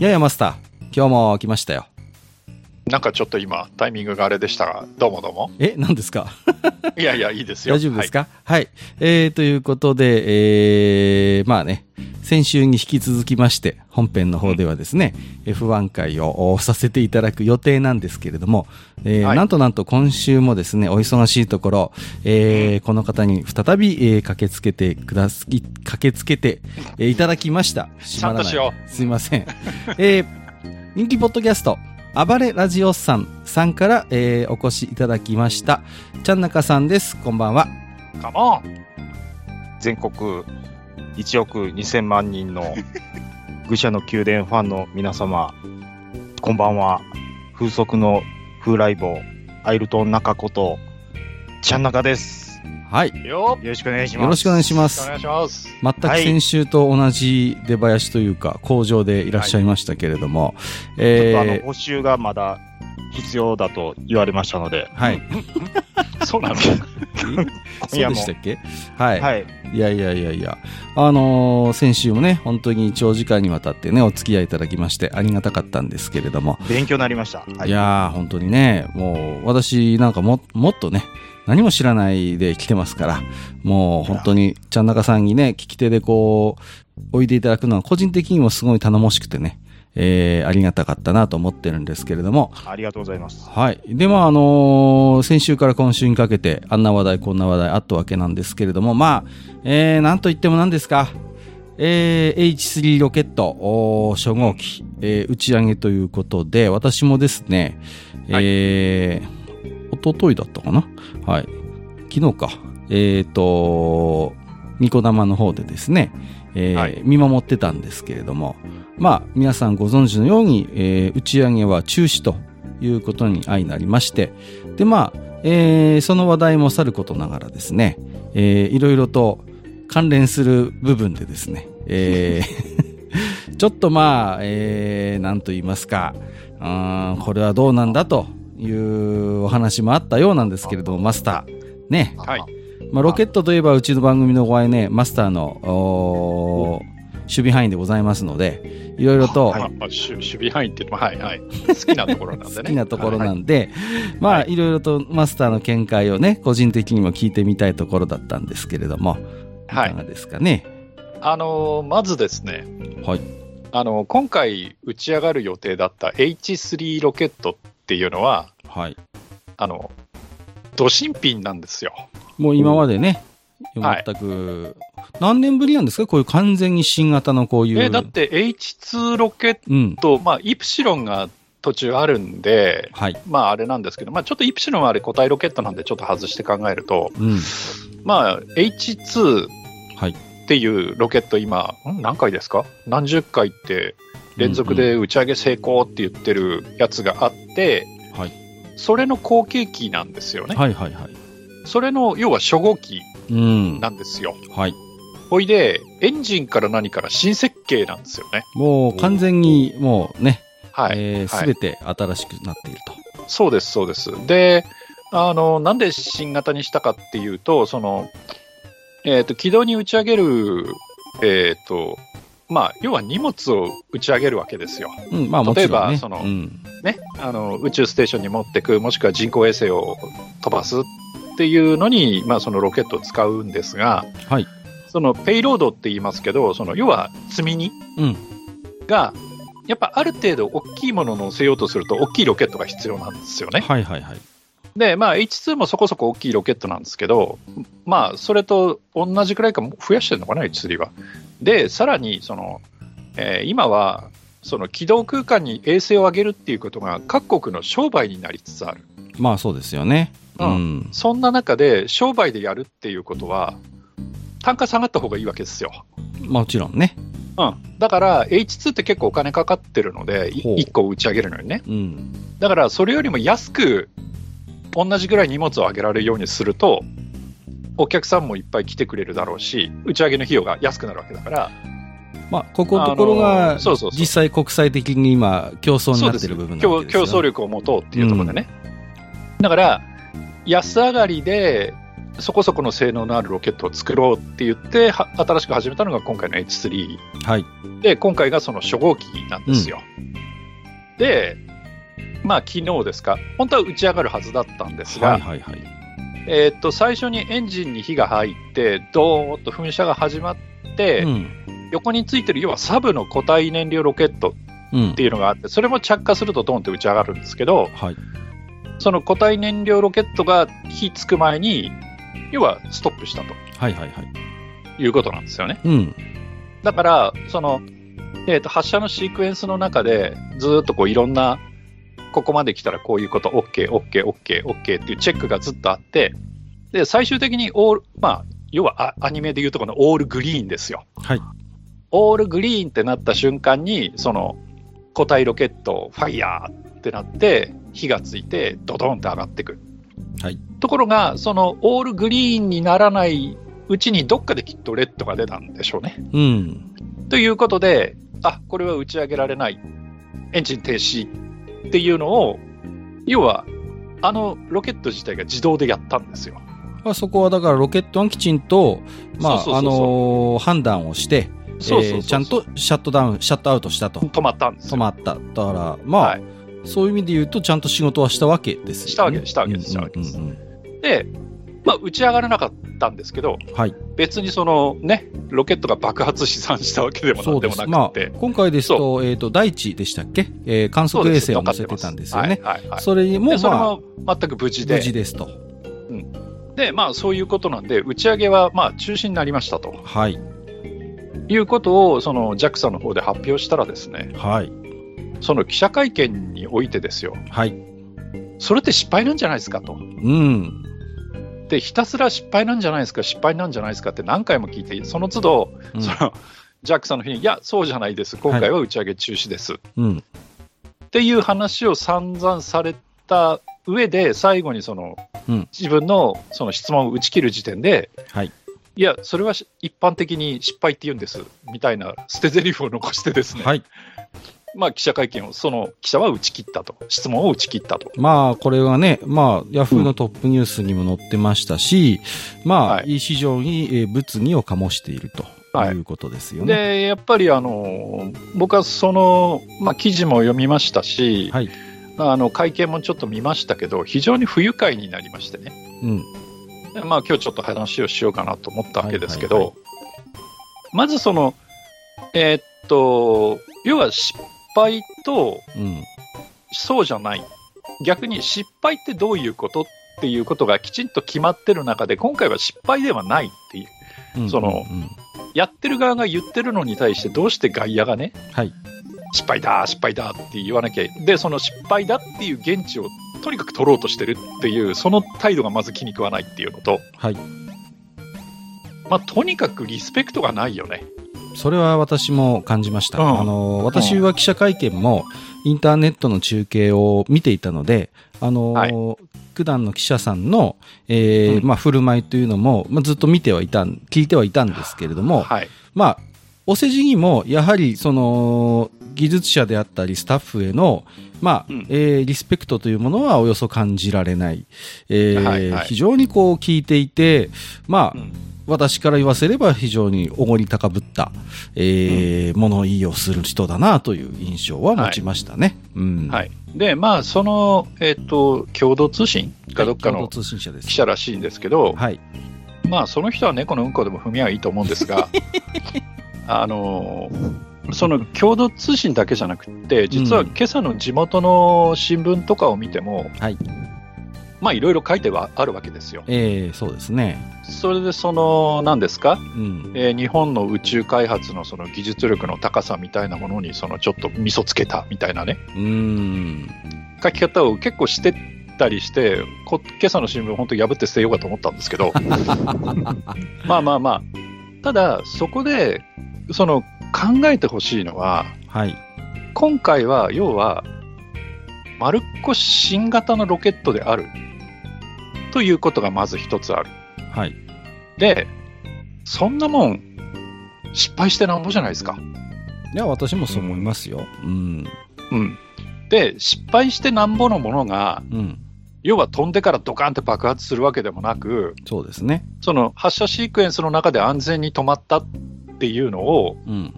ややマスター、今日も来ましたよ。なんかちょっと今、タイミングがあれでしたが、どうもどうも。え、何ですか？いやいや、いいですよ。大丈夫ですか？はい、えー、ということで、えー、まあね、先週に引き続きまして、本編の方ではですね、F1 回をさせていただく予定なんですけれども、えーはいなんとなんと今週もですね、お忙しいところ、えーこの方に再び、えー駆けつけてくだすき、駆けつけて、えーいただきました。ちゃんとしよう。すいません。えー人気ポッドキャスト、暴れラジオさんさんから、えーお越しいただきました。ちゃんなかさんです。こんばんは。カモン全国1億2000万人の愚者の宮殿ファンの皆様、こんばんは。風速の風来坊、アイルトン中こと、ちゃん中です。はい。よよろしくお願いします。よろしくお願いしまおす。願いします。全く先週と同じ出囃子というか、工場でいらっしゃいましたけれども、ちょっとあの、え募集がまだ必要だと言われましたので、ー、はい。そうなの？そうでしたっけ？はい。はい。いやいやいやいや、あのー先週もね、本当に長時間にわたってね、お付き合いいただきまして、ありがたかったんですけれども、勉強になりました。はいい。やー、本当にね、もう、私なんかも、もっとね、何も知らないで来てますから、もう本当に、ちゃんなかさんにね、聞き手でこう、おいでいただくのは個人的にもすごい頼もしくてね、えー、ありがたかったなと思ってるんですけれども、ありがとうございます。はい。で、まあ、あのー先週から今週にかけて、あんな話題、こんな話題あったわけなんですけれども、まあ、えー、なんといっても何ですか、えー、H3 ロケット、おー初号機、えー打ち上げということで、私もですね、えー、一昨日だったかなはい。昨日か。えっ、と、ニコ生の方でですね、えーはい見守ってたんですけれども、まあ、皆さんご存知のように、えー打ち上げは中止ということに相なりまして、で、まあ、えーその話題もさることながらですね、えーいろいろと関連する部分でですね、えー ちょっとまあ、えーなんと言いますか、うーんこれはどうなんだというお話もあったようなんですけれども、マスター、ね、はい。まあ、ロケットといえばうちの番組のご愛ね、マスターの守備範囲でございますので、いろいろと、まあまあ、守守備範囲っていうのは、はいはい。好きなところなんでね。好きなところはいなんで、まあ、いろいろとマスターの見解をね、個人的にも聞いてみたいところだったんですけれども、いはいかがですかね？あのーまずですね、はい。あの今回打ち上がる予定だった H3 ロケットっていうのは、はい。あの、ド新品なんですよ。もう今までね、はい全く、何年ぶりなんですか？こういう完全に新型のこういう。え、だって H2 ロケッうん。ト、まあ、イプシロンが途中あるんで、はい。まああれなんですけど、まあちょっとイプシロンはあれ固体ロケットなんでちょっと外して考えると、うん。まあ H2 はい。っていうロケット今、ん何回ですか？何十回って連続で打ち上げ成功って言ってるやつがあって、はい。それの後継機なんですよね。はいはいはい。それの要は初号機うん。なんですよ。はい。ほいで、エンジンから何から新設計なんですよね。もう完全にもうね、はい。すべて新しくなっていると。そうです、そうです。で、あの、なんで新型にしたかっていうと、その、えっ、と、軌道に打ち上げる、えっ、と、まあ、要は荷物を打ち上げるわけですよ。うん、まあね。例えばそのうん。ね。あの、宇宙ステーションに持ってく、もしくは人工衛星を飛ばすっていうのに、まあ、そのロケットを使うんですが、はい。そのペイロードって言いますけど、その、要は積み荷うん。が、やっぱある程度大きいものを乗せようとすると、大きいロケットが必要なんですよね。はいはいはい。で、まあ、H2 もそこそこ大きいロケットなんですけど、まあ、それと同じくらいかも増やしてるのかな、H3 は。で、さらに、その、えー今は、その軌道空間に衛星を上げるっていうことが各国の商売になりつつある。まあそうですよね。ううんん。そんな中で商売でやるっていうことは、単価下がった方がいいわけですよ。もちろんね。うん。だから、H2 って結構お金かかってるので、ほう1個打ち上げるのにね。うん。だから、それよりも安く、同じぐらい荷物を上げられるようにすると、お客さんもいっぱい来てくれるだろうし、打ち上げの費用が安くなるわけだから、まあ、ここのところあが実際国際的に今、競争になってる部分なわけですよ競競争力を持とうっていうところでね。だから、安上がりでそこそこの性能のあるロケットを作ろうって言って、は新しく始めたのが今回の H3 はい。で、今回がその初号機なんですよ。で、まあ昨日ですか、本当は打ち上がるはずだったんですが、はいはいはい。えーっと、最初にエンジンに火が入って、ドーンと噴射が始まって、うん。横についてる要はサブの固体燃料ロケットうんって。いうのがあって、それも着火するとドーンって打ち上がるんですけど、はい。その固体燃料ロケットが火つく前に、要はストップしたとはいはいはい。いうことなんですよね。うん。だから、その、えーと発射のシークエンスの中で、ずーっとこういろんな、ここまで来たらこういうこと、OK、OK、OK、OK っていうチェックがずっとあって、で、最終的にオール、まあ、要はあアニメでいうとこのオールグリーンですよ。はい。オールグリーンってなった瞬間に、その固体ロケット、ファイヤーってなって、火がついて、ドドンって上がってくる。はい。ところが、そのオールグリーンにならないうちに、どっかできっとレッドが出たんでしょうね。うん。ということで、あこれは打ち上げられない、エンジン停止っていうのを、要は、あのロケット自体が自動でやったんですよ。まあ、そこはだからロケットはきちんと、まあ、あのー判断をして、そうそうそうそうえーちゃんとシャットダウン、シャットアウトしたと。止まったんですよ。止まった。だから、まあ、はいそういう意味で言うと、ちゃんと仕事はしたわけですよ、ね。したわけですしたわけですうんしたわけですうんうんで、まあ、打ち上がらなかったんですけど、はい。別にそのね、ロケットが爆発死産したわけでもそうんです。なでもなまあくて、、今回ですと、えっ、と、大地でしたっけ？えー観測衛星を載せてたんですよね。はいはいはいそれにも、で、それまあ、も全く無事で。無事ですと。で、まあ、そういうことなんで、打ち上げはまあ中止になりましたとはい。いうことを、その JAXA の方で発表したらですね、はい。その記者会見においてですよ、はい。それって失敗なんじゃないですかと。うん。で、ひたすら失敗なんじゃないですか、失敗なんじゃないですかって何回も聞いて、その都度、うんその JAXA の日に、いや、そうじゃないです、今回は打ち上げ中止です、うん。っていう話を散々された上で、最後にその、うん自分のその質問を打ち切る時点で、はい。いや、それはし一般的に失敗って言うんですみたいな捨て台詞を残してですね、はい。まあ、記者会見を、その記者は打ち切ったと、質問を打ち切ったと。まあ、これはね、まあ、ヤフーのトップニュースにも載ってましたし、まあ、はい非常にえー物議を醸しているとはいいうことですよね。で、やっぱりあの僕はその、まあ、記事も読みましたし、はい。あの会見もちょっと見ましたけど、非常に不愉快になりましてね、うん。でまあ今日ちょっと話をしようかなと思ったわけですけど、はいはいまずその、えーっと、要は失敗とうん。そうじゃない、逆に失敗ってどういうことっていうことがきちんと決まってる中で、今回は失敗ではないっていう、うんそのうんやってる側が言ってるのに対して、どうして外野がね、はい。失敗だ、失敗だって言わなきゃいで、その失敗だっていう現地をとにかく取ろうとしてるっていう、その態度がまず気に食わないっていうのと、はい。まあ、とにかくリスペクトがないよね。それは私も感じました。うんあの、私は記者会見もインターネットの中継を見ていたので、あの、はい普段の記者さんの、えーうんまあ、振る舞いというのも、まあ、ずっと見てはいたん、聞いてはいたんですけれども、はい。まあ、お世辞にも、やはり、その、技術者であったり、スタッフへの、まあ、うんえーリスペクトというものはおよそ感じられない。えーはいはい非常にこう聞いていて、まあ、うん私から言わせれば非常におごり高ぶった、えー物言いをする人だなという印象は持ちましたね。うん。はい。で、まあ、その、えっ、と、共同通信かどっかの。記者らしいんですけど、はい。まあ、その人は猫のうんこでも踏みはいいと思うんですが、あのその共同通信だけじゃなくて、実はうん今朝の地元の新聞とかを見ても、はい。まあ、いろいろ書いてはあるわけですよ。えー、そうですね。それで、その、何ですか、うん。えー日本の宇宙開発のその技術力の高さみたいなものに、そのちょっと味噌つけたみたいなね、うーん。書き方を結構してたりして、こ今朝の新聞、本当破って捨てようかと思ったんですけど、まあまあまあ、ただ、そこで、その考えてほしいのは、はい。今回は要は、丸っこ新型のロケットであるということがまず一つある。はい。で、そんなもん、失敗してなんぼじゃないですか。いや、私もそう思いますよ。うん。うん。で、失敗してなんぼのものが、うん。要は飛んでからドカンって爆発するわけでもなく、そうですね。その発射シークエンスの中で安全に止まったっていうのを、うん。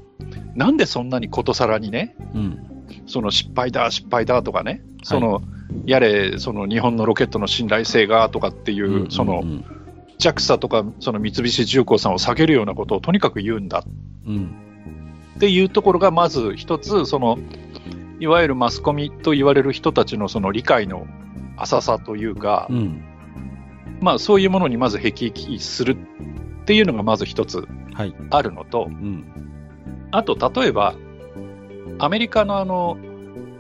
なんでそんなにことさらにね、うん。その失敗だ、失敗だとかね、その、やれ、その日本のロケットの信頼性がとかっていう、そのう、ん JAXA とかその三菱重工さんを下げるようなことをとにかく言うんだうん。っていうところが、まず一つ、その、いわゆるマスコミと言われる人たちのその理解の浅さというか、うん。まあそういうものにまず辟易するっていうのがまず一つはい。あるのと、うん。あと例えば、アメリカのあの、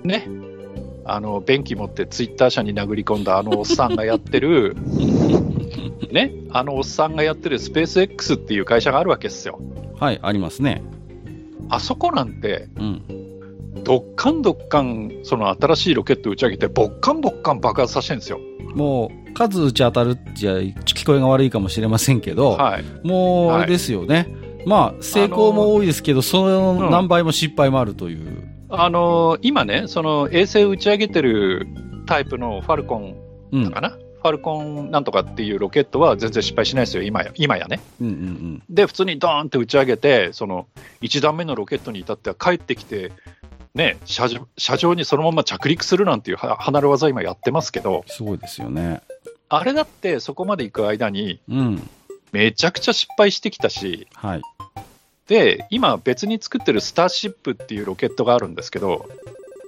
ね、あの、便器持ってツイッター社に殴り込んだあのおっさんがやってる、ね、あのおっさんがやってるスペース X っていう会社があるわけですよ。はい、ありますね。あそこなんて、うん。どっかんどっかん、その新しいロケット打ち上げて、ぼっかんぼっかん爆発させてるんですよ。もう、数打ち当たるじゃ聞こえが悪いかもしれませんけど、はい。もう、はいあれですよね。まあ、成功も多いですけど、その何倍も失敗もあるという。あのー今ね、その衛星打ち上げてるタイプのファルコンうん。かな、ファルコンなんとかっていうロケットは全然失敗しないですよ、今や今やね。うんうんで、普通にドーンって打ち上げて、その1段目のロケットに至っては帰ってきて、ね、車上車上にそのまま着陸するなんていうは離れ技今やってますけど、すごいですよね。あれだってそこまで行く間にうん。めちゃくちゃ失敗してきたし、はい。で、今別に作ってるスターシップっていうロケットがあるんですけど、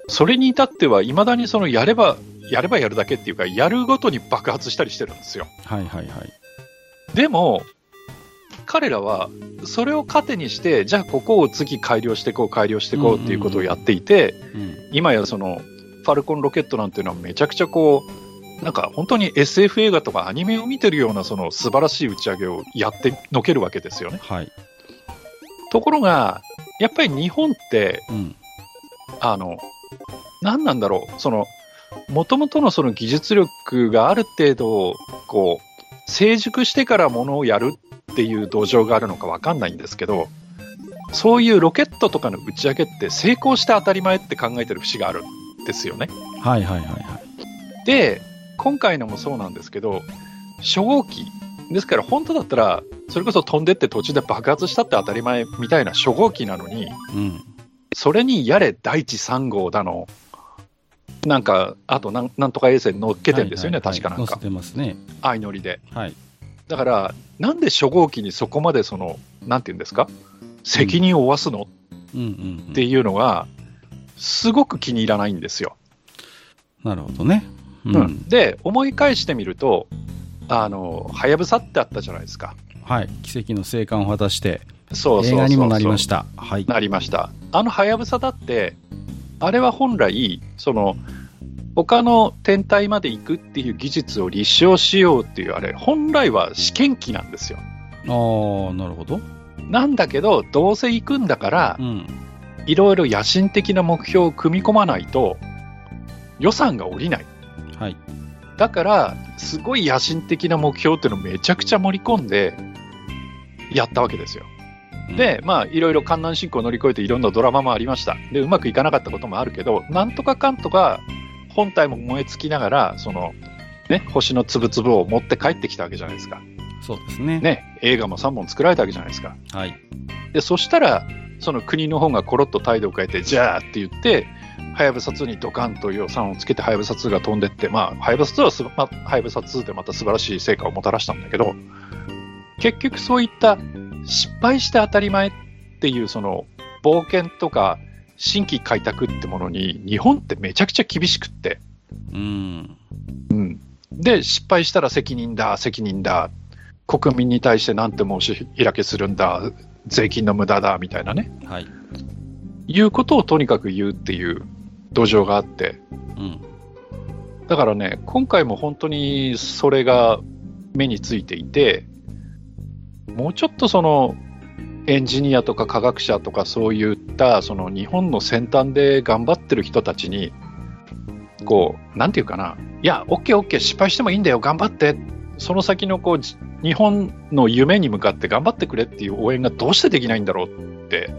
それに至ってはいまだにそのやれば、やればやるだけっていうか、やるごとに爆発したりしてるんですよ。はいはいはい。でも、彼らはそれを糧にして、じゃあここを次改良していこう、改良していこうっていうことをやっていて、うん。今やそのファルコンロケットなんていうのはめちゃくちゃこう、なんか本当に SF 映画とかアニメを見てるようなその素晴らしい打ち上げをやってのけるわけですよね。はい。ところが、やっぱり日本って、うん。あの、何なんだろう、その、もともとのその技術力がある程度、こう、成熟してからものをやるっていう土壌があるのかわかんないんですけど、そういうロケットとかの打ち上げって成功して当たり前って考えてる節があるんですよね。はいはいはいはい。で、今回のもそうなんですけど、初号機、ですから本当だったら、それこそ飛んでって途中で爆発したって当たり前みたいな初号機なのに、うん。それにやれ第一3号だの、なんか、あとなんなんとか衛星乗っけてんですよね、はいはいはい確かなんかてますね。相乗りで。はい。だから、なんで初号機にそこまでその、なんていうんですか、責任を負わすの？うん。っていうのが、すごく気に入らないんですよ。なるほどね。ううんで、思い返してみると、あの、はやぶさってあったじゃないですか。はい。奇跡の生還を果たして、そうそうそうそう映画にもなりました。はい。なりました。あのはやぶさだって、あれは本来、その、他の天体まで行くっていう技術を立証しようっていう、あれ、本来は試験機なんですよ。ああ、なるほど。なんだけど、どうせ行くんだからう、ん。いろいろ野心的な目標を組み込まないと、予算が下りない。だから、すごい野心的な目標っていうのをめちゃくちゃ盛り込んで、やったわけですよ。うん、で、まあ、いろいろ観覧進行を乗り越えていろんなドラマもありました。で、うまくいかなかったこともあるけど、なんとかかんとか、本体も燃え尽きながら、その、ね、星の粒々を持って帰ってきたわけじゃないですか。そうですね。ね、映画も3本作られたわけじゃないですか。はい。で、そしたら、その国の方がコロッと態度を変えて、じゃあって言って、はやぶさ2にドカンと予算をつけて、はやぶさ2が飛んでって、まあ、はやぶさ2はす、まあ、はやぶさ2でまた素晴らしい成果をもたらしたんだけど、結局そういった失敗して当たり前っていう、その、冒険とか、新規開拓ってものに、日本ってめちゃくちゃ厳しくって、うん。うん。で、失敗したら責任だ、責任だ、国民に対してなんて申し開けするんだ、税金の無駄だ、みたいなね。はい。いうことをとにかく言うっていう土壌があって、うん。だからね、今回も本当にそれが目についていて、もうちょっとそのエンジニアとか科学者とかそういったその日本の先端で頑張ってる人たちに、こう、なんていうかな、いや、OK、OK、失敗してもいいんだよ、頑張って、その先のこうじ日本の夢に向かって頑張ってくれっていう応援がどうしてできないんだろうって、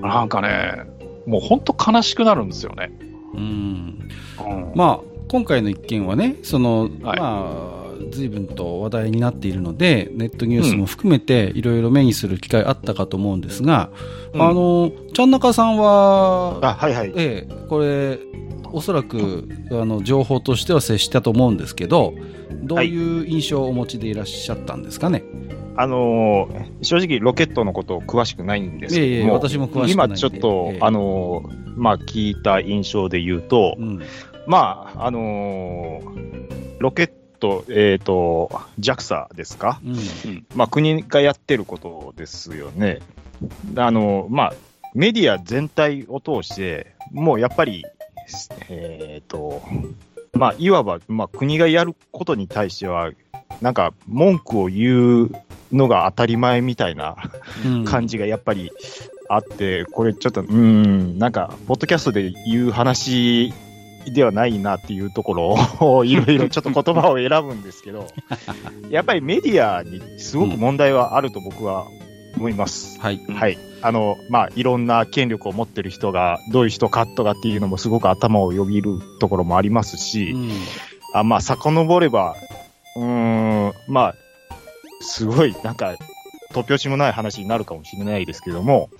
なんかね、もう本当悲しくなるんですよね。うん。うんまあ、今回の一件はね、その、はいまあ、随分と話題になっているので、ネットニュースも含めて、いろいろ目にする機会あったかと思うんですが、うんあの、ちゃんなかさんは、あ、はいはい。ええ、これ、おそらく、あの、情報としては接したと思うんですけど、どういう印象をお持ちでいらっしゃったんですかね？あのー正直ロケットのこと詳しくないんですけども、私も詳しく今ちょっと、ええあのーまあ、聞いた印象で言うと、うん。まあ、あのーロケット、えっ、と、JAXA ですか？うん。まあ、国がやってることですよね。あの、まあ、メディア全体を通して、もうやっぱり、えっ、と、まあ、いわば、まあ、国がやることに対しては、なんか、文句を言うのが当たり前みたいなうん感じがやっぱりあって、これちょっと、うーん、なんか、ポッドキャストで言う話ではないなっていうところを、いろいろちょっと言葉を選ぶんですけど、やっぱりメディアにすごく問題はあると僕は思います。はい。はい。あの、まあ、いろんな権力を持ってる人が、どういう人かとかっていうのもすごく頭をよぎるところもありますし、うんあまあ、遡れば、うーん、まあ、すごい、なんか、突拍子もない話になるかもしれないですけども、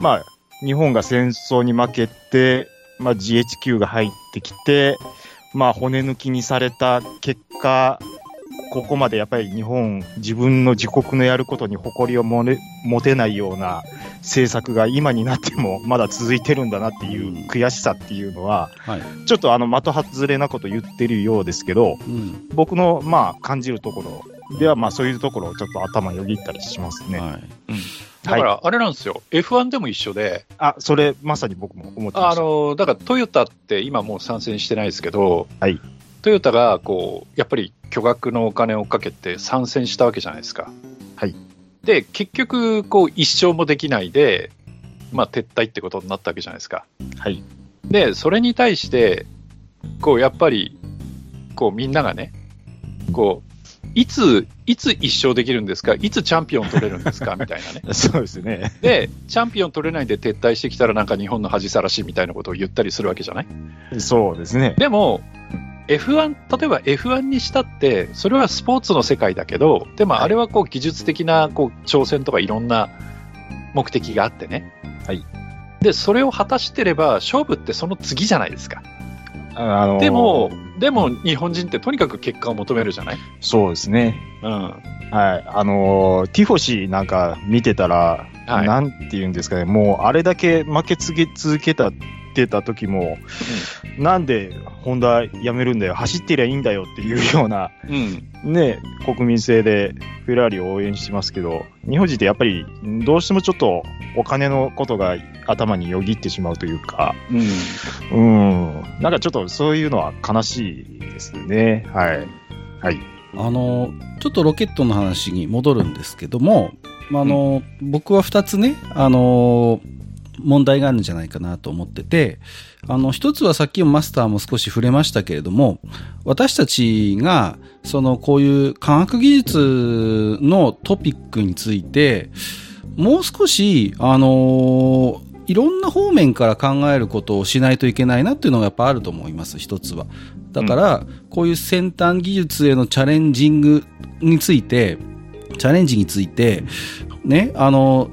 まあ、日本が戦争に負けて、まあ、GHQ が入ってきて、まあ、骨抜きにされた結果、ここまでやっぱり日本、自分の自国のやることに誇りをもね持てないような政策が今になってもまだ続いてるんだなっていう悔しさっていうのは、はい。ちょっとあの的外れなこと言ってるようですけど、うん。僕のまあ感じるところではまあそういうところをちょっと頭よぎったりしますね。はい。だから、あれなんですよ、F1 でも一緒で、あ、それまさに僕も思ってました。あのだからトヨタって今もう参戦してないですけど、はいトヨタがこうやっぱり巨額のお金をかけて参戦したわけじゃないですか。はいで、結局、こう一生もできないで、まあ、撤退ってことになったわけじゃないですか。はい。で、それに対して、こうやっぱりこうみんながね、こういつ、いつ一勝できるんですか、いつチャンピオン取れるんですか？みたいなね。そうですね。で、チャンピオン取れないで撤退してきたら、なんか日本の恥さらしみたいなことを言ったりするわけじゃない？そうですね。でも、F1、例えば F1 にしたって、それはスポーツの世界だけど、でもあれはこう技術的なこう挑戦とかいろんな目的があってね。はい。で、それを果たしてれば、勝負ってその次じゃないですか。あのーでも、でも日本人ってとにかく結果を求めるじゃない？そうですね。うん。はい。あのーティフォシーなんか見てたら、はいなんて言うんですかね、もうあれだけ負け続けたってた時も、なんでホンダやめるんだよ、走ってりゃいいんだよっていうような、うん。ね、国民性でフェラーリを応援してますけど、日本人ってやっぱりどうしてもちょっとお金のことが頭によぎってしまうというか、うん。うん、なんかちょっとそういうのは悲しいですね。はい。はい。あの、ちょっとロケットの話に戻るんですけども、まああの、僕は二つね、あの、問題があるんじゃないかなと思ってて、あの、一つはさっきもマスターも少し触れましたけれども、私たちが、その、こういう科学技術のトピックについて、もう少し、あのいろんな方面から考えることをしないといけないなっていうのがやっぱあると思います、一つは。だから、こういう先端技術へのチャレンジングについて、チャレンジについて、ね、あの、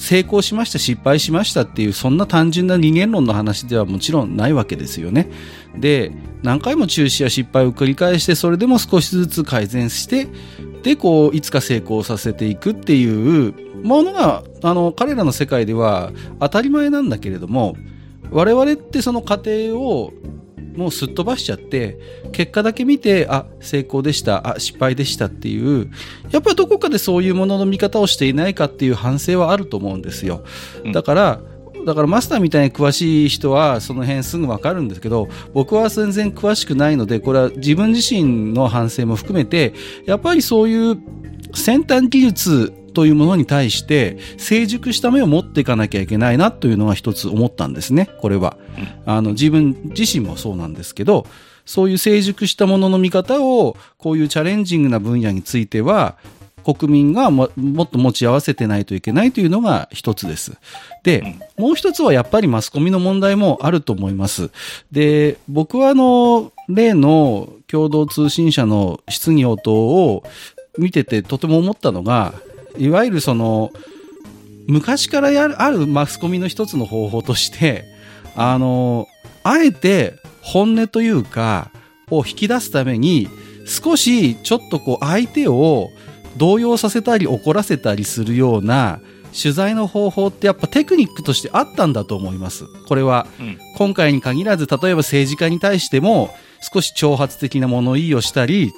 成功しました、失敗しましたっていう、そんな単純な二元論の話ではもちろんないわけですよね。で、何回も中止や失敗を繰り返して、それでも少しずつ改善して、で、こう、いつか成功させていくっていうものが、あの、彼らの世界では当たり前なんだけれども、我々ってその過程をもうすっ飛ばしちゃって、結果だけ見て、あ、成功でした、あ、失敗でしたっていう、やっぱりどこかでそういうものの見方をしていないかっていう反省はあると思うんですよ。うんだから、だからマスターみたいに詳しい人はその辺すぐわかるんですけど、僕は全然詳しくないので、これは自分自身の反省も含めて、やっぱりそういう先端技術というものに対して成熟した目を持っていかなきゃいけないなというのは一つ思ったんですね、これは。あの、自分自身もそうなんですけど、そういう成熟したものの見方を、こういうチャレンジングな分野については、国民がももっと持ち合わせてないといけないというのが一つです。で、もう一つはやっぱりマスコミの問題もあると思います。で、僕はあの、例の共同通信社の質疑応答を見ててとても思ったのが、いわゆるその、昔からやるあるマスコミの一つの方法として、あの、あえて本音というか、を引き出すために、少しちょっとこう相手を動揺させたり怒らせたりするような取材の方法ってやっぱテクニックとしてあったんだと思います。これはうん今回に限らず、例えば政治家に対しても少し挑発的な物言いをしたり、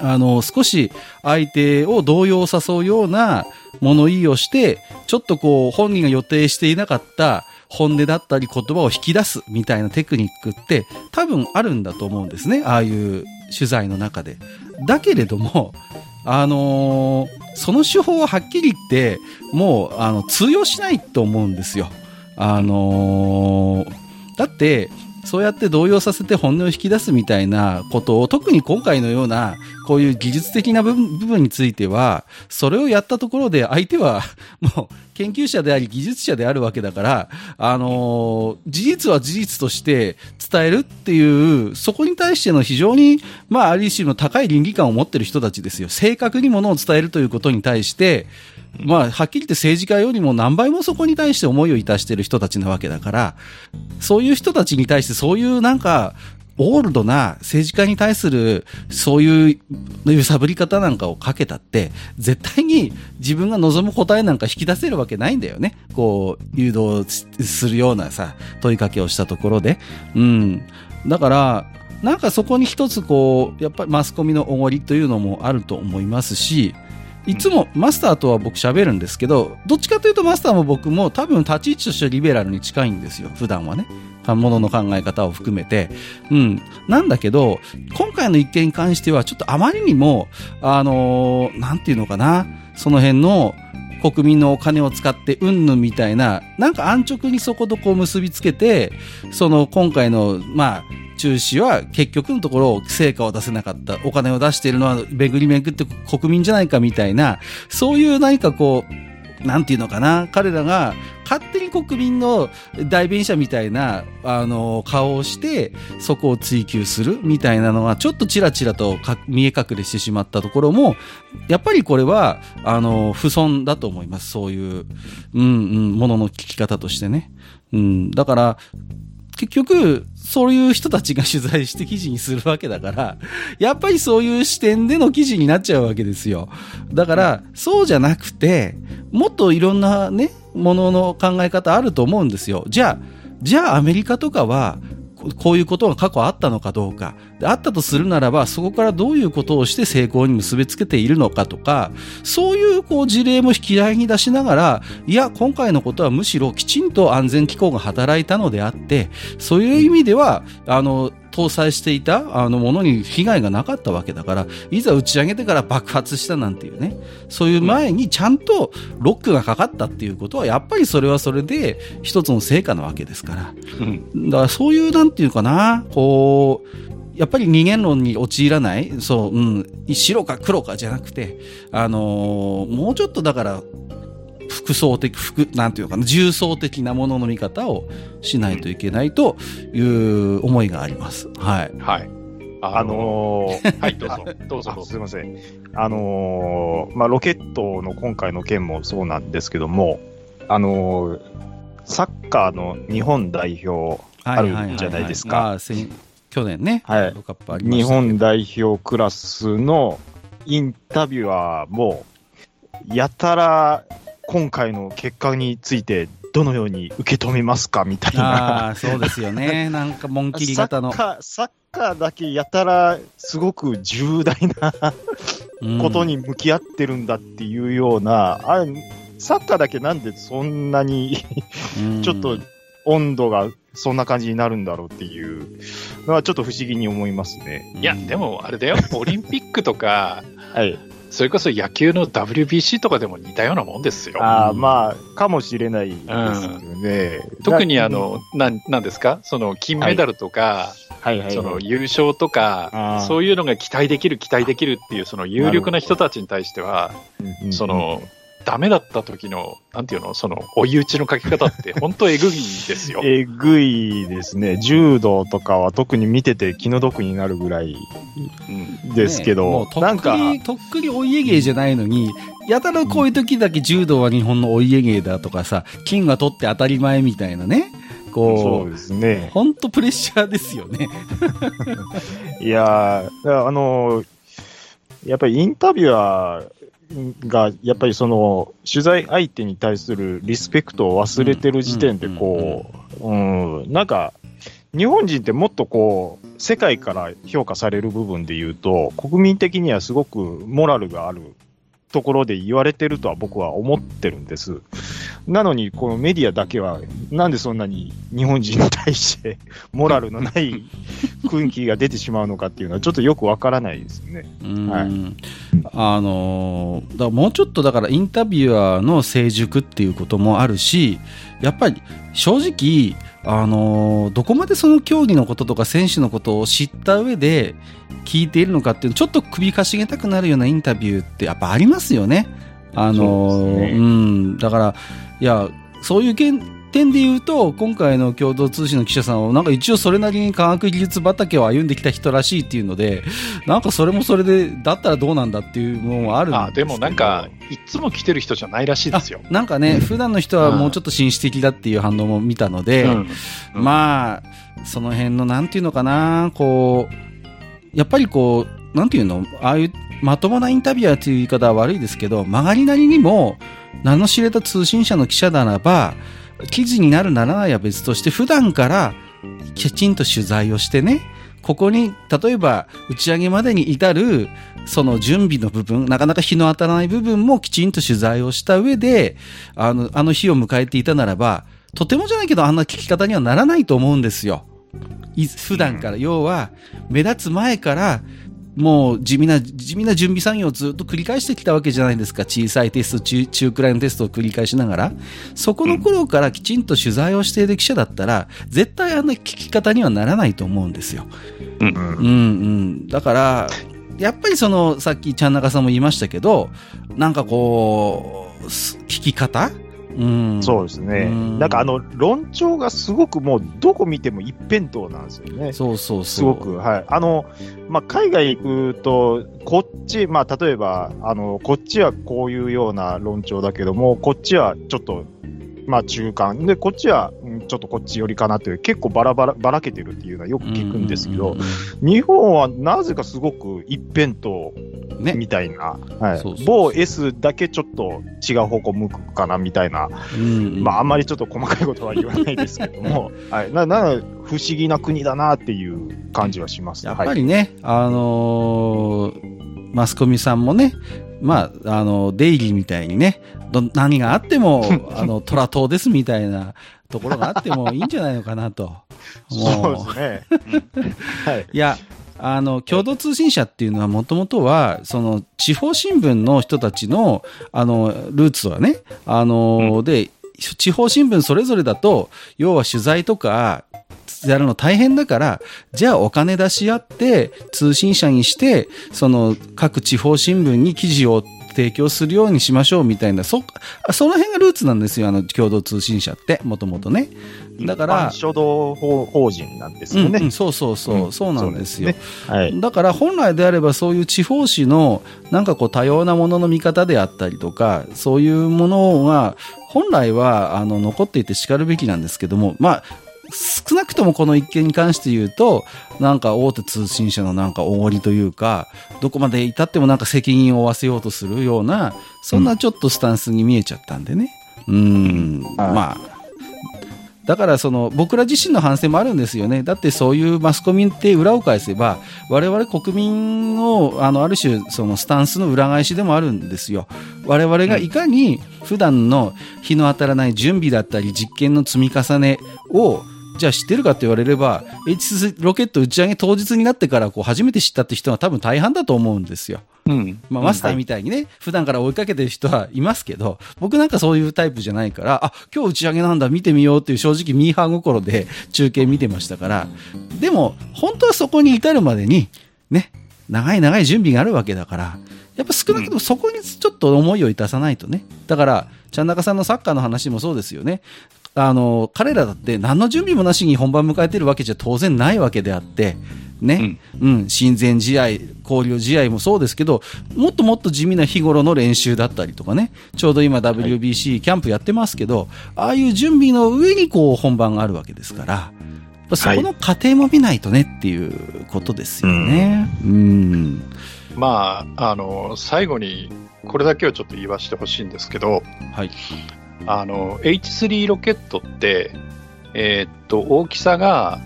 あの、少し相手を動揺を誘うような物言いをして、ちょっとこう本人が予定していなかった本音だったり言葉を引き出すみたいなテクニックって多分あるんだと思うんですね。ああいう取材の中で。だけれども、あのーその手法ははっきり言って、もう、あの、通用しないと思うんですよ。あのーだって、そうやって動揺させて本音を引き出すみたいなことを、特に今回のような、こういう技術的な部分については、それをやったところで相手は、もう、研究者であり技術者であるわけだから、あの事実は事実として伝えるっていう、そこに対しての非常に、まあ、ある種の高い倫理観を持ってる人たちですよ。正確にものを伝えるということに対して、まあ、はっきり言って政治家よりも何倍もそこに対して思いをいたしている人たちなわけだから、そういう人たちに対してそういうなんか、オールドな政治家に対するそういう揺さぶり方なんかをかけたって、絶対に自分が望む答えなんか引き出せるわけないんだよね。こう、誘導するようなさ、問いかけをしたところで。うん。だから、なんかそこに一つこう、やっぱりマスコミのおごりというのもあると思いますし、いつもマスターとは僕喋るんですけど、どっちかというとマスターも僕も多分立ち位置としてはリベラルに近いんですよ、普段はね。ものの考え方を含めて。うん。なんだけど、今回の一件に関してはちょっとあまりにも、あのーなんていうのかな、その辺の国民のお金を使ってうんぬんみたいな、なんか安直にそことこう結びつけて、その今回の、まあ、中止は結局のところ成果を出せなかった。お金を出しているのは巡り巡って国民じゃないかみたいな、そういう何かこう、なんていうのかな、彼らが勝手に国民の代弁者みたいな、あの、顔をして、そこを追求するみたいなのが、ちょっとちらちらと見え隠れしてしまったところも、やっぱりこれは、あの、不損だと思います。そういう、うんうん、ものの聞き方としてね。うん、だから、結局、そういう人たちが取材して記事にするわけだから、やっぱりそういう視点での記事になっちゃうわけですよ。だから、そうじゃなくて、もっといろんなね、ものの考え方あると思うんですよ。じゃあ、じゃあアメリカとかは、こういうことが過去あったのかどうか。あったとするならば、そこからどういうことをして成功に結びつけているのかとか、そういうこう事例も引き合いに出しながら、いや、今回のことはむしろきちんと安全機構が働いたのであって、そういう意味では、あの、搭載していたあのものに被害がなかったわけだから、いざ打ち上げてから爆発したなんていうね、そういう前にちゃんとロックがかかったっていうことは、やっぱりそれはそれで一つの成果なわけですから。うん。だからそういう、なんていうかな、こう、やっぱり二元論に陥らない、そう、うん、白か黒かじゃなくて、あのーもうちょっとだから、複層的、複、なんていうのかな、重層的なものの見方をしないといけないという思いがあります。はい。はい。あのーはい、どうぞ。どうぞあどうぞ。すいません。あのーまあ、ロケットの今回の件もそうなんですけども、あのーサッカーの日本代表、あるじゃないですかああ先去年ね、はいワールドカップありまし日本代表クラスのインタビュアーも、やたら今回の結果についてどのように受け止めますかみたいな。ああ、そうですよね。なんか、紋切り型のサッ。カー、サッカーだけやたらすごく重大なうんことに向き合ってるんだっていうような、あれサッカーだけなんでそんなに うんちょっと温度がそんな感じになるんだろうっていうのはちょっと不思議に思いますね。いや、でもあれだよ、オリンピックとか、はい。それこそ野球の WBC とかでも似たようなもんですよ。ああ、まあ、かもしれないですよね。特にだあの、なん、なんですか？その金メダルとか、はい。はい、そはい。の優勝とかそういうのが期待できる、期待できるっていう、その有力な人たちに対しては、うん。うん。うん。その、ダメだった時の、なんていうの、その、追い打ちのかけ方って、本当えぐいですよ。えぐいですね。柔道とかは特に見てて気の毒になるぐらいうん。ですけど、ねなんか、っくり、とっくりお家芸じゃないのに、やたらこういう時だけ柔道は日本のお家芸だとかさ、金は取って当たり前みたいなね。そこう、うですね。ほんとプレッシャーですよね。いやー、あの、やっぱりインタビュアーが、やっぱりその、取材相手に対するリスペクトを忘れてる時点で、こう、うん、なんか、日本人ってもっとこう、世界から評価される部分で言うと、国民的にはすごくモラルがあるところで言われてるとは僕は思ってるんです。なのに、このメディアだけは、なんでそんなに日本人に対して、モラルのない雰囲気が出てしまうのかっていうのは、ちょっとよくわからないですね。うんはいあのーだもうちょっとだからインタビュアーの成熟っていうこともあるし、やっぱり正直、あのどこまでその競技のこととか選手のことを知った上で聞いているのかっていうちょっと首かしげたくなるようなインタビューってやっぱありますよね。あのねうん、だから、いや、そういう点点で言うと、今回の共同通信の記者さんは、なんか一応それなりに科学技術畑を歩んできた人らしいっていうので、なんかそれもそれで、だったらどうなんだっていうのもあるんですあ、でもなんか、いつも来てる人じゃないらしいですよ。なんかね、普段の人はもうちょっと紳士的だっていう反応も見たので、うん。うん。まあ、その辺のなんていうのかな、こう、やっぱりこう、なんていうの、ああいうまともなインタビュアーという言い方は悪いですけど、曲がりなりにも、名の知れた通信社の記者ならば、記事になるならないは別として、普段からきちんと取材をしてね、ここに、例えば、打ち上げまでに至る、その準備の部分、なかなか日の当たらない部分もきちんと取材をした上で、あの、あの日を迎えていたならば、とてもじゃないけど、あんな聞き方にはならないと思うんですよ。い普段から、要は、目立つ前から、もう地味な、地味な準備作業をずっと繰り返してきたわけじゃないですか。小さいテスト、中、中くらいのテストを繰り返しながら。そこの頃からきちんと取材をしている記者だったら、絶対あんな聞き方にはならないと思うんですよ。うんうんうん。だから、やっぱりその、さっきちゃん中さんも言いましたけど、なんかこう、す聞き方？うん。そうですねうん。なんかあの、論調がすごくもう、どこ見ても一辺倒なんですよね。そうそうそう。すごく、はい。あの、まあ、海外行くと、こっち、まあ、例えば、あの、こっちはこういうような論調だけども、こっちはちょっと、まあ、中間。で、こっちは、うんちょっとこっち寄りかなっていう、結構バラバラ、ばらけてるっていうのはよく聞くんですけど日本はなぜかすごく一辺倒。みたいな、はい。そうそうそう。某 S だけちょっと違う方向向くかなみたいな、うんうん。まあ、あんまりちょっと細かいことは言わないですけども、はい、なな不思議な国だなっていう感じはします。やっぱりね、あのーマスコミさんもね、まあ、あの、デイリーみたいにね、ど何があっても、あの、トラ島ですみたいなところがあってもいいんじゃないのかなと。そうもですね。はい。いや、あの、共同通信社っていうのはもともとは、その、地方新聞の人たちの、あの、ルーツはね、あの、で、地方新聞それぞれだと、要は取材とか、やるの大変だから、じゃあお金出し合って、通信社にして、その、各地方新聞に記事を提供するようにしましょうみたいな、そ、その辺がルーツなんですよ、あの、共同通信社って、もともとね。だから書道法法人なんですよね。うんうん、そうそうそう、うんそうなんですよ。そうはい。だから本来であればそういう地方紙のなんかこう多様なものの見方であったりとか、そういうものが本来はあの残っていて叱るべきなんですけども、まあ、少なくともこの一件に関して言うと、なんか大手通信社のなんかおごりというか、どこまで至ってもなんか責任を負わせようとするような、そんなちょっとスタンスに見えちゃったんでね。うん、はいまあ、だからその僕ら自身の反省もあるんですよね。だってそういうマスコミって裏を返せば、我々国民のあのある種そのスタンスの裏返しでもあるんですよ。我々がいかに普段の日の当たらない準備だったり実験の積み重ねをじゃあ知ってるかって言われれば H2 ロケット打ち上げ当日になってからこう初めて知ったって人は多分大半だと思うんですよ。うん。まあ、マスターみたいにね、普段から追いかけてる人はいますけど、僕なんかそういうタイプじゃないから、あ、今日打ち上げなんだ、見てみようっていう正直ミーハー心で中継見てましたから、でも、本当はそこに至るまでに、ね、長い長い準備があるわけだから、やっぱ少なくともそこにちょっと思いを致さないとね。だから、ちゃん中さんのサッカーの話もそうですよね。あの、彼らだって何の準備もなしに本番迎えてるわけじゃ当然ないわけであって、ね、うん、親善試合、交流試合もそうですけど、もっともっと地味な日頃の練習だったりとかね、ちょうど今 WBC キャンプやってますけど、ああいう準備の上にこう本番があるわけですから、やっぱそこの過程も見ないとねっていうことですよね。うん。まあ、あの、最後に、これだけはちょっと言わせてほしいんですけど、はい。あの、H3 ロケットって、えーっと、大きさが、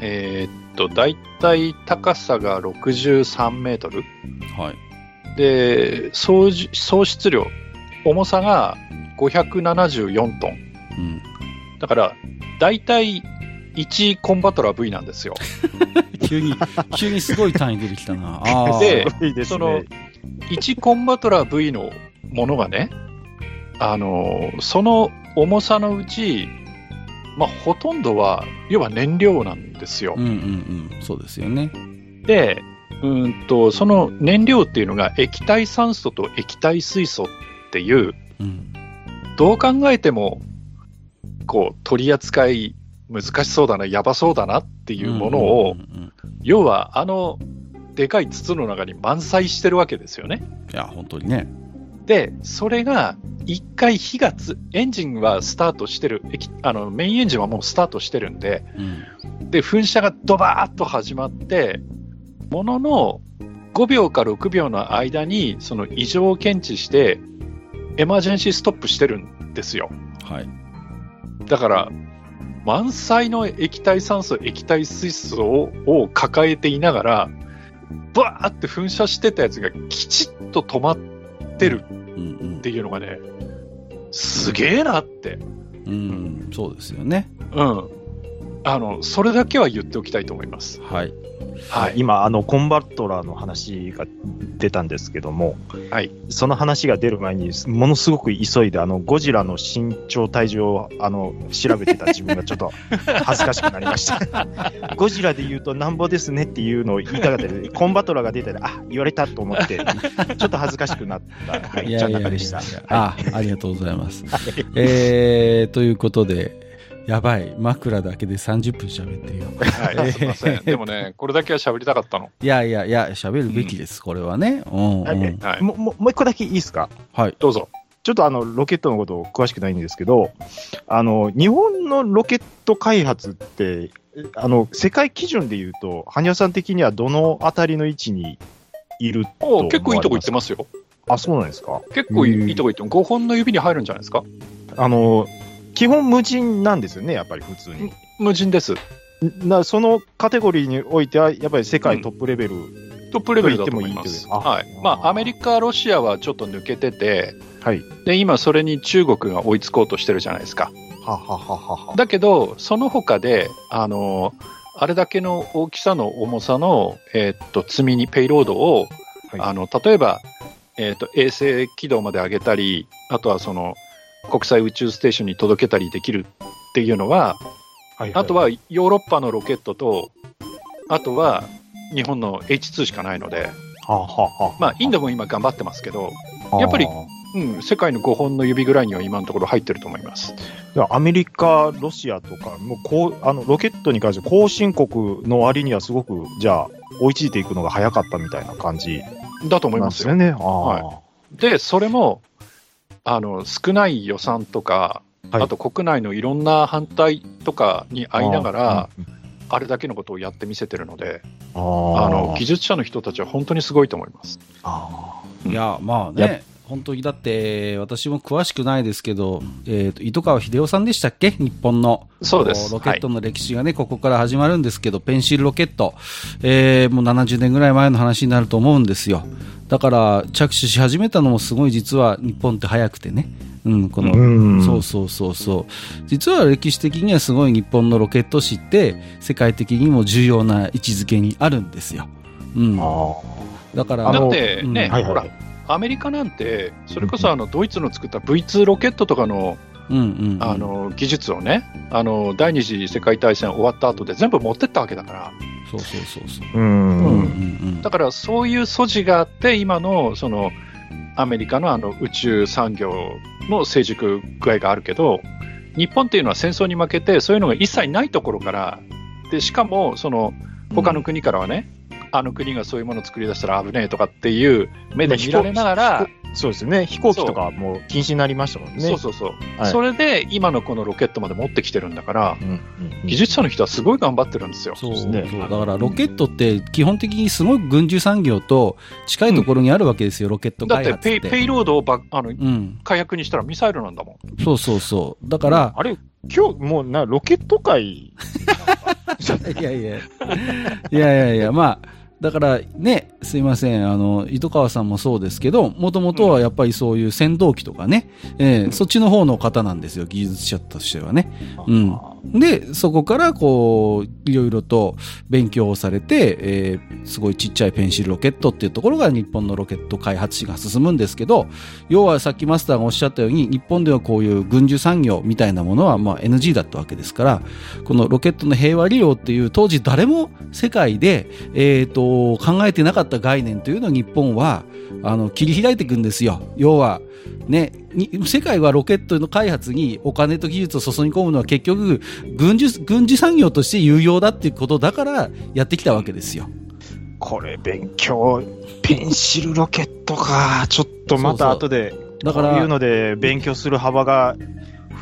えーっと、だいたい高さが63メートル。はい。で、総じ総質量、重さが574トン。うん。だから、だいたい1コンバトラー V なんですよ。急に、急にすごい単位出てきたな。ああ。ですごいですそのね。1コンバトラー V のものがね、あの、その重さのうち、まあ、ほとんどは、要は燃料なんですようん。うんうん。そうですよね。で、うんと、その燃料っていうのが液体酸素と液体水素っていう、うん。どう考えても、こう、取り扱い難しそうだな、やばそうだなっていうものを、うんうんうん要はあの、でかい筒の中に満載してるわけですよね。いや、本当にね。で、それが一回火がつ、エンジンはスタートしてる、液あのメインエンジンはもうスタートしてるんで、うん。で、噴射がドバーッと始まって、ものの5秒か6秒の間にその異常を検知して、エマージェンシーストップしてるんですよ。はい。だから、満載の液体酸素、液体水素をを抱えていながら、バーって噴射してたやつがきちっと止まってるうんっていうのがね、すげえなって。うん。うん。そうですよね。うん。あの、それだけは言っておきたいと思います。はい。はい。今、あの、コンバットラーの話が出たんですけども、はい。その話が出る前に、ものすごく急いで、あの、ゴジラの身長、体重を、あの、調べてた自分がちょっと 恥ずかしくなりました。ゴジラで言うとなんぼですねっていうのを言いたかったけど、コンバトラーが出たら、あ、言われたと思って、ちょっと恥ずかしくなった、はい、じゃ中でした。あ、ありがとうございます。えー、ということで、やばい。枕だけで30分喋ってるよ。はい。すいません。でもね、これだけは喋りたかったの。いやいやいや、喋るべきです、これはね。うん、はいうん。はい。もももう一個だけいいですか？はい。どうぞ。ちょっとあの、ロケットのこと詳しくないんですけど、あの、日本のロケット開発って、あの、世界基準で言うと、羽生さん的にはどのあたりの位置にいると結構いいとこ行ってますよ。あ、そうなんですか？結構いうんいいいとこ行っても5本の指に入るんじゃないですか？あの、基本無人なんですよね、やっぱり普通に。無人です。なそのカテゴリーにおいては、やっぱり世界トップレベル。トップレベルだと思います。と言ってもいいはい。まあ、アメリカ、ロシアはちょっと抜けてて、はい。で、今それに中国が追いつこうとしてるじゃないですか。ははははは。だけど、その他で、あの、あれだけの大きさの重さの、えーっと、積みにペイロードを、はいあの、例えば、えーっと、衛星軌道まで上げたり、あとはその、国際宇宙ステーションに届けたりできるっていうのは、はいあとはヨーロッパのロケットと、あとは日本の H2 しかないので、はははまあ、インドも今頑張ってますけど、やっぱりうん、世界の5本の指ぐらいには今のところ入ってると思います。アメリカ、ロシアとか、もうこうあのロケットに関して後進国の割にはすごく、じゃあ、追いついていくのが早かったみたいな感じだと思いますすよね。あはで、それも、あの、少ない予算とか、はい。あと国内のいろんな反対とかにあ会いながら、ああれだけのことをやってみせてるので、あの、技術者の人たちは本当にすごいと思います。あいや、まあやね、本当にだって、私も詳しくないですけど、えっ、と、糸川秀夫さんでしたっけ？日本の。そうですこロケットの歴史がね、ここから始まるんですけど、ペンシルロケット。えーもう70年ぐらい前の話になると思うんですよ。だから、着手し始めたのもすごい実は日本って早くてね。うん、この、うんそうそうそうそう。実は歴史的にはすごい日本のロケット史って、世界的にも重要な位置づけにあるんですよ。うん。あだから、あのだってね、うんはいはいほら、アメリカなんて、それこそあのドイツの作った V2 ロケットとかのうんうんうんあの技術をねあの第二次世界大戦終わった後で全部持ってったわけだからそうそうそうそう。う。うんんうんうんだからそういう素地があって今のそのアメリカのあの宇宙産業の成熟具合があるけど日本っていうのは戦争に負けてそういうのが一切ないところからでしかもその他の国からはね、あの国がそういうものを作り出したら危ねえとかっていう目で見られながら、そうですね。飛行機とかもう禁止になりましたもんね。そう。そうそう、はい。それで今のこのロケットまで持ってきてるんだから、うんうんうん。技術者の人はすごい頑張ってるんですよ。そう。そうですね。だからロケットって基本的にすごい軍需産業と近いところにあるわけですよ、ロケットだって。開発って。ペイペイロードをばあのうん、火薬にしたらミサイルなんだもん。そうそうそう。だから、あれ、今日、もうな、ロケット界、いやいや、いやいやいや、まあ、だからね、すいません、あの、糸川さんもそうですけど、もともとはやっぱりそういう戦闘機とかね、えーそっちの方の方なんですよ、技術者としてはね。うんで、そこからこう、いろいろと勉強をされて、えーすごいちっちゃいペンシルロケットっていうところが日本のロケット開発史が進むんですけど、要はさっきマスターがおっしゃったように、日本ではこういう軍需産業みたいなものはまあ NG だったわけですから、このロケットの平和利用っていう当時誰も世界で、えー、と考えてなかった概念というのを日本はあの切り開いていくんですよ。要はね、に世界はロケットの開発にお金と技術を注ぎ込むのは結局軍需軍事産業として有用だっていうことだからやってきたわけですよ。これ勉強、ペンシルロケットか。ちょっとまた後で、だからこういうので勉強する幅が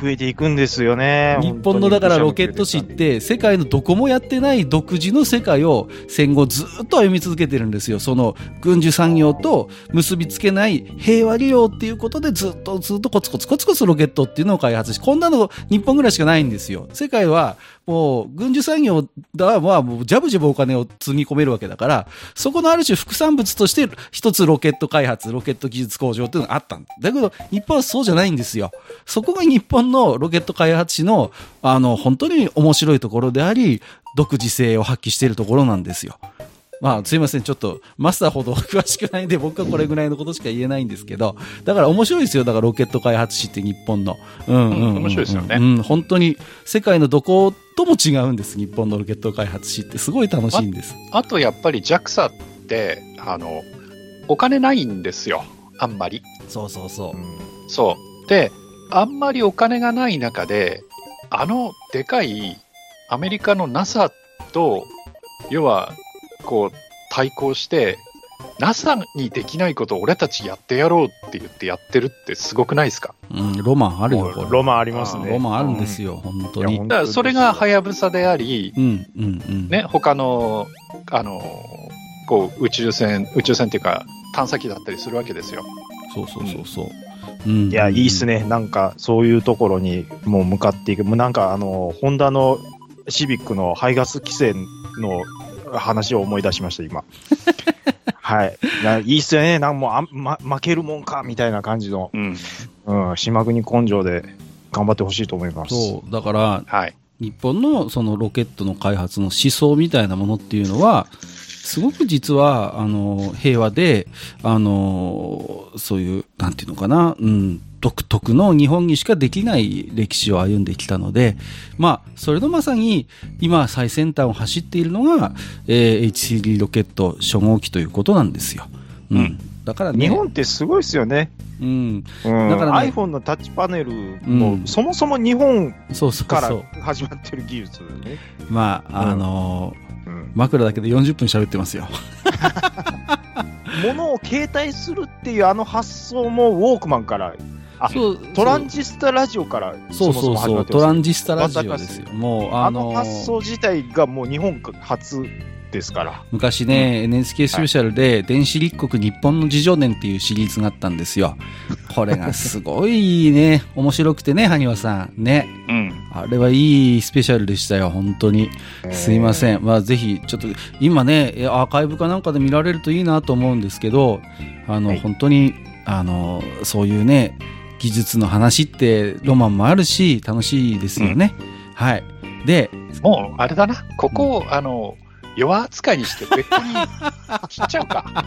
増えていくんですよね。日本のだからロケット史って世界のどこもやってない独自の世界を戦後ずっと歩み続けてるんですよ。その軍需産業と結びつけない平和利用っていうことでずっとずっとコツコツコツコツロケットっていうのを開発し、こんなの日本ぐらいしかないんですよ。世界はもう軍需産業だはもうジャブジャブお金を積み込めるわけだから、そこのある種副産物として一つロケット開発、ロケット技術向上っていうのがあったんだ。だけど日本はそうじゃないんですよ。そこが日本のロケット開発史のあの本当に面白いところであり、独自性を発揮しているところなんですよ。まあ、すいません。ちょっと、マスターほど詳しくないんで、僕はこれぐらいのことしか言えないんですけど、だから面白いですよ。だからロケット開発史って日本の。うんうんうん面白いですよねうん、本当に世界のどことも違うんです。日本のロケット開発史ってすごい楽しいんです。あとやっぱり JAXA って、あの、お金ないんですよ。あんまり。そうそうそうう。んそう。で、あんまりお金がない中で、あのでかいアメリカの NASA と、要は、こう、対抗して、NASA にできないことを俺たちやってやろうって言ってやってるってすごくないですか？うん、ロマンあるよ、これ。ロマンありますね。ロマンあるんですよ、本当に。だからそれがはやぶさであり、うん、うん、うん。ね、他の、あの、こう、宇宙船、宇宙船っていうか、探査機だったりするわけですよ。そうそうそうそう。うん。いや、いいっすね。なんか、そういうところにもう向かっていく。もうなんか、あの、ホンダのシビックの排ガス規制の話を思い出しました、今。はい。いやいいっすよね。なんかもうあん、ま、負けるもんか、みたいな感じの、うん。うん、島国根性で頑張ってほしいと思います。そう。だから、はい。日本のそのロケットの開発の思想みたいなものっていうのは、すごく実は、あの、平和で、あの、そういう、なんていうのかな、うん、独特の日本にしかできない歴史を歩んできたので、まあ、それのまさに、今最先端を走っているのが、えー HCD ロケット初号機ということなんですよ。うん。うんだからね、日本ってすごいですよね。うん、うん、だからね iPhone のタッチパネルも、うんそもそも日本そうそうからそう。始まってる技術ね。まあ、うんあのうん枕だけで40分喋ってますよ。物を携帯するっていうあの発想もウォークマンから、あそうトランジスタラジオからそうもそうそう、トランジスタラジオですよ。もう、ああのの発想自体がもう日本初ですから。昔ね、NHK スペシャルで、電子立国日本の自助年っていうシリーズがあったんですよ。これがすごいね、面白くてね、埴輪さん。ね。うん。あれはいいスペシャルでしたよ、本当に。すいません。まあ、ぜひ、ちょっと、今ね、えアーカイブかなんかで見られるといいなと思うんですけど、あの、はい本当に、あの、そういうね、技術の話ってロマンもあるし、楽しいですよね。はい。で、もう、あれだな。ここを、あの、弱扱いにして別個に切っちゃうか。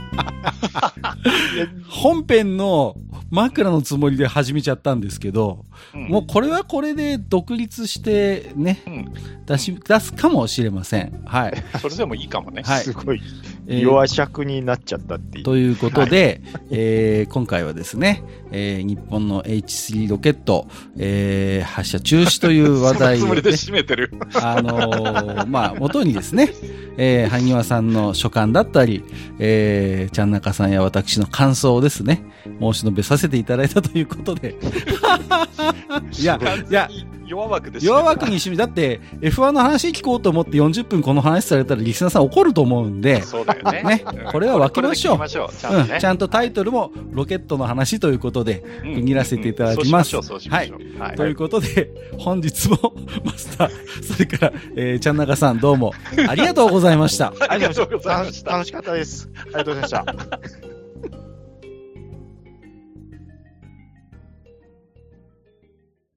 本編の枕のつもりで始めちゃったんですけど、うんもうこれはこれで独立してね、うん出し、出すかもしれません。はい。それでもいいかもね。はいすごい、えー弱尺になっちゃったっていう。ということで、えー今回はですね、えー日本の H3 ロケット、えー発射中止という話題を、ねそのつもりで、締めてる。あのーまあ、元にですね、えー、萩和さんの所感だったり、えー、ちゃんなかさんや私の感想をですね、申し述べさせていただいたということで。いや、いや、弱枠で弱枠にしみ、だって、F1 の話聞こうと思って40分この話されたらリスナーさん怒ると思うんで、そうだよね。ねうんこれは分けましょうこれで切りましょう。ちゃんとね。うん、ちゃんとタイトルもロケットの話ということで、うん区切らせていただきますうんそうしましょう、そうしましょう。はい。ということで、本日もマスター、それから、えー、ちゃんなかさんどうもありがとうございました。ありがとうございまし。た楽しかったです。ありがとうございました。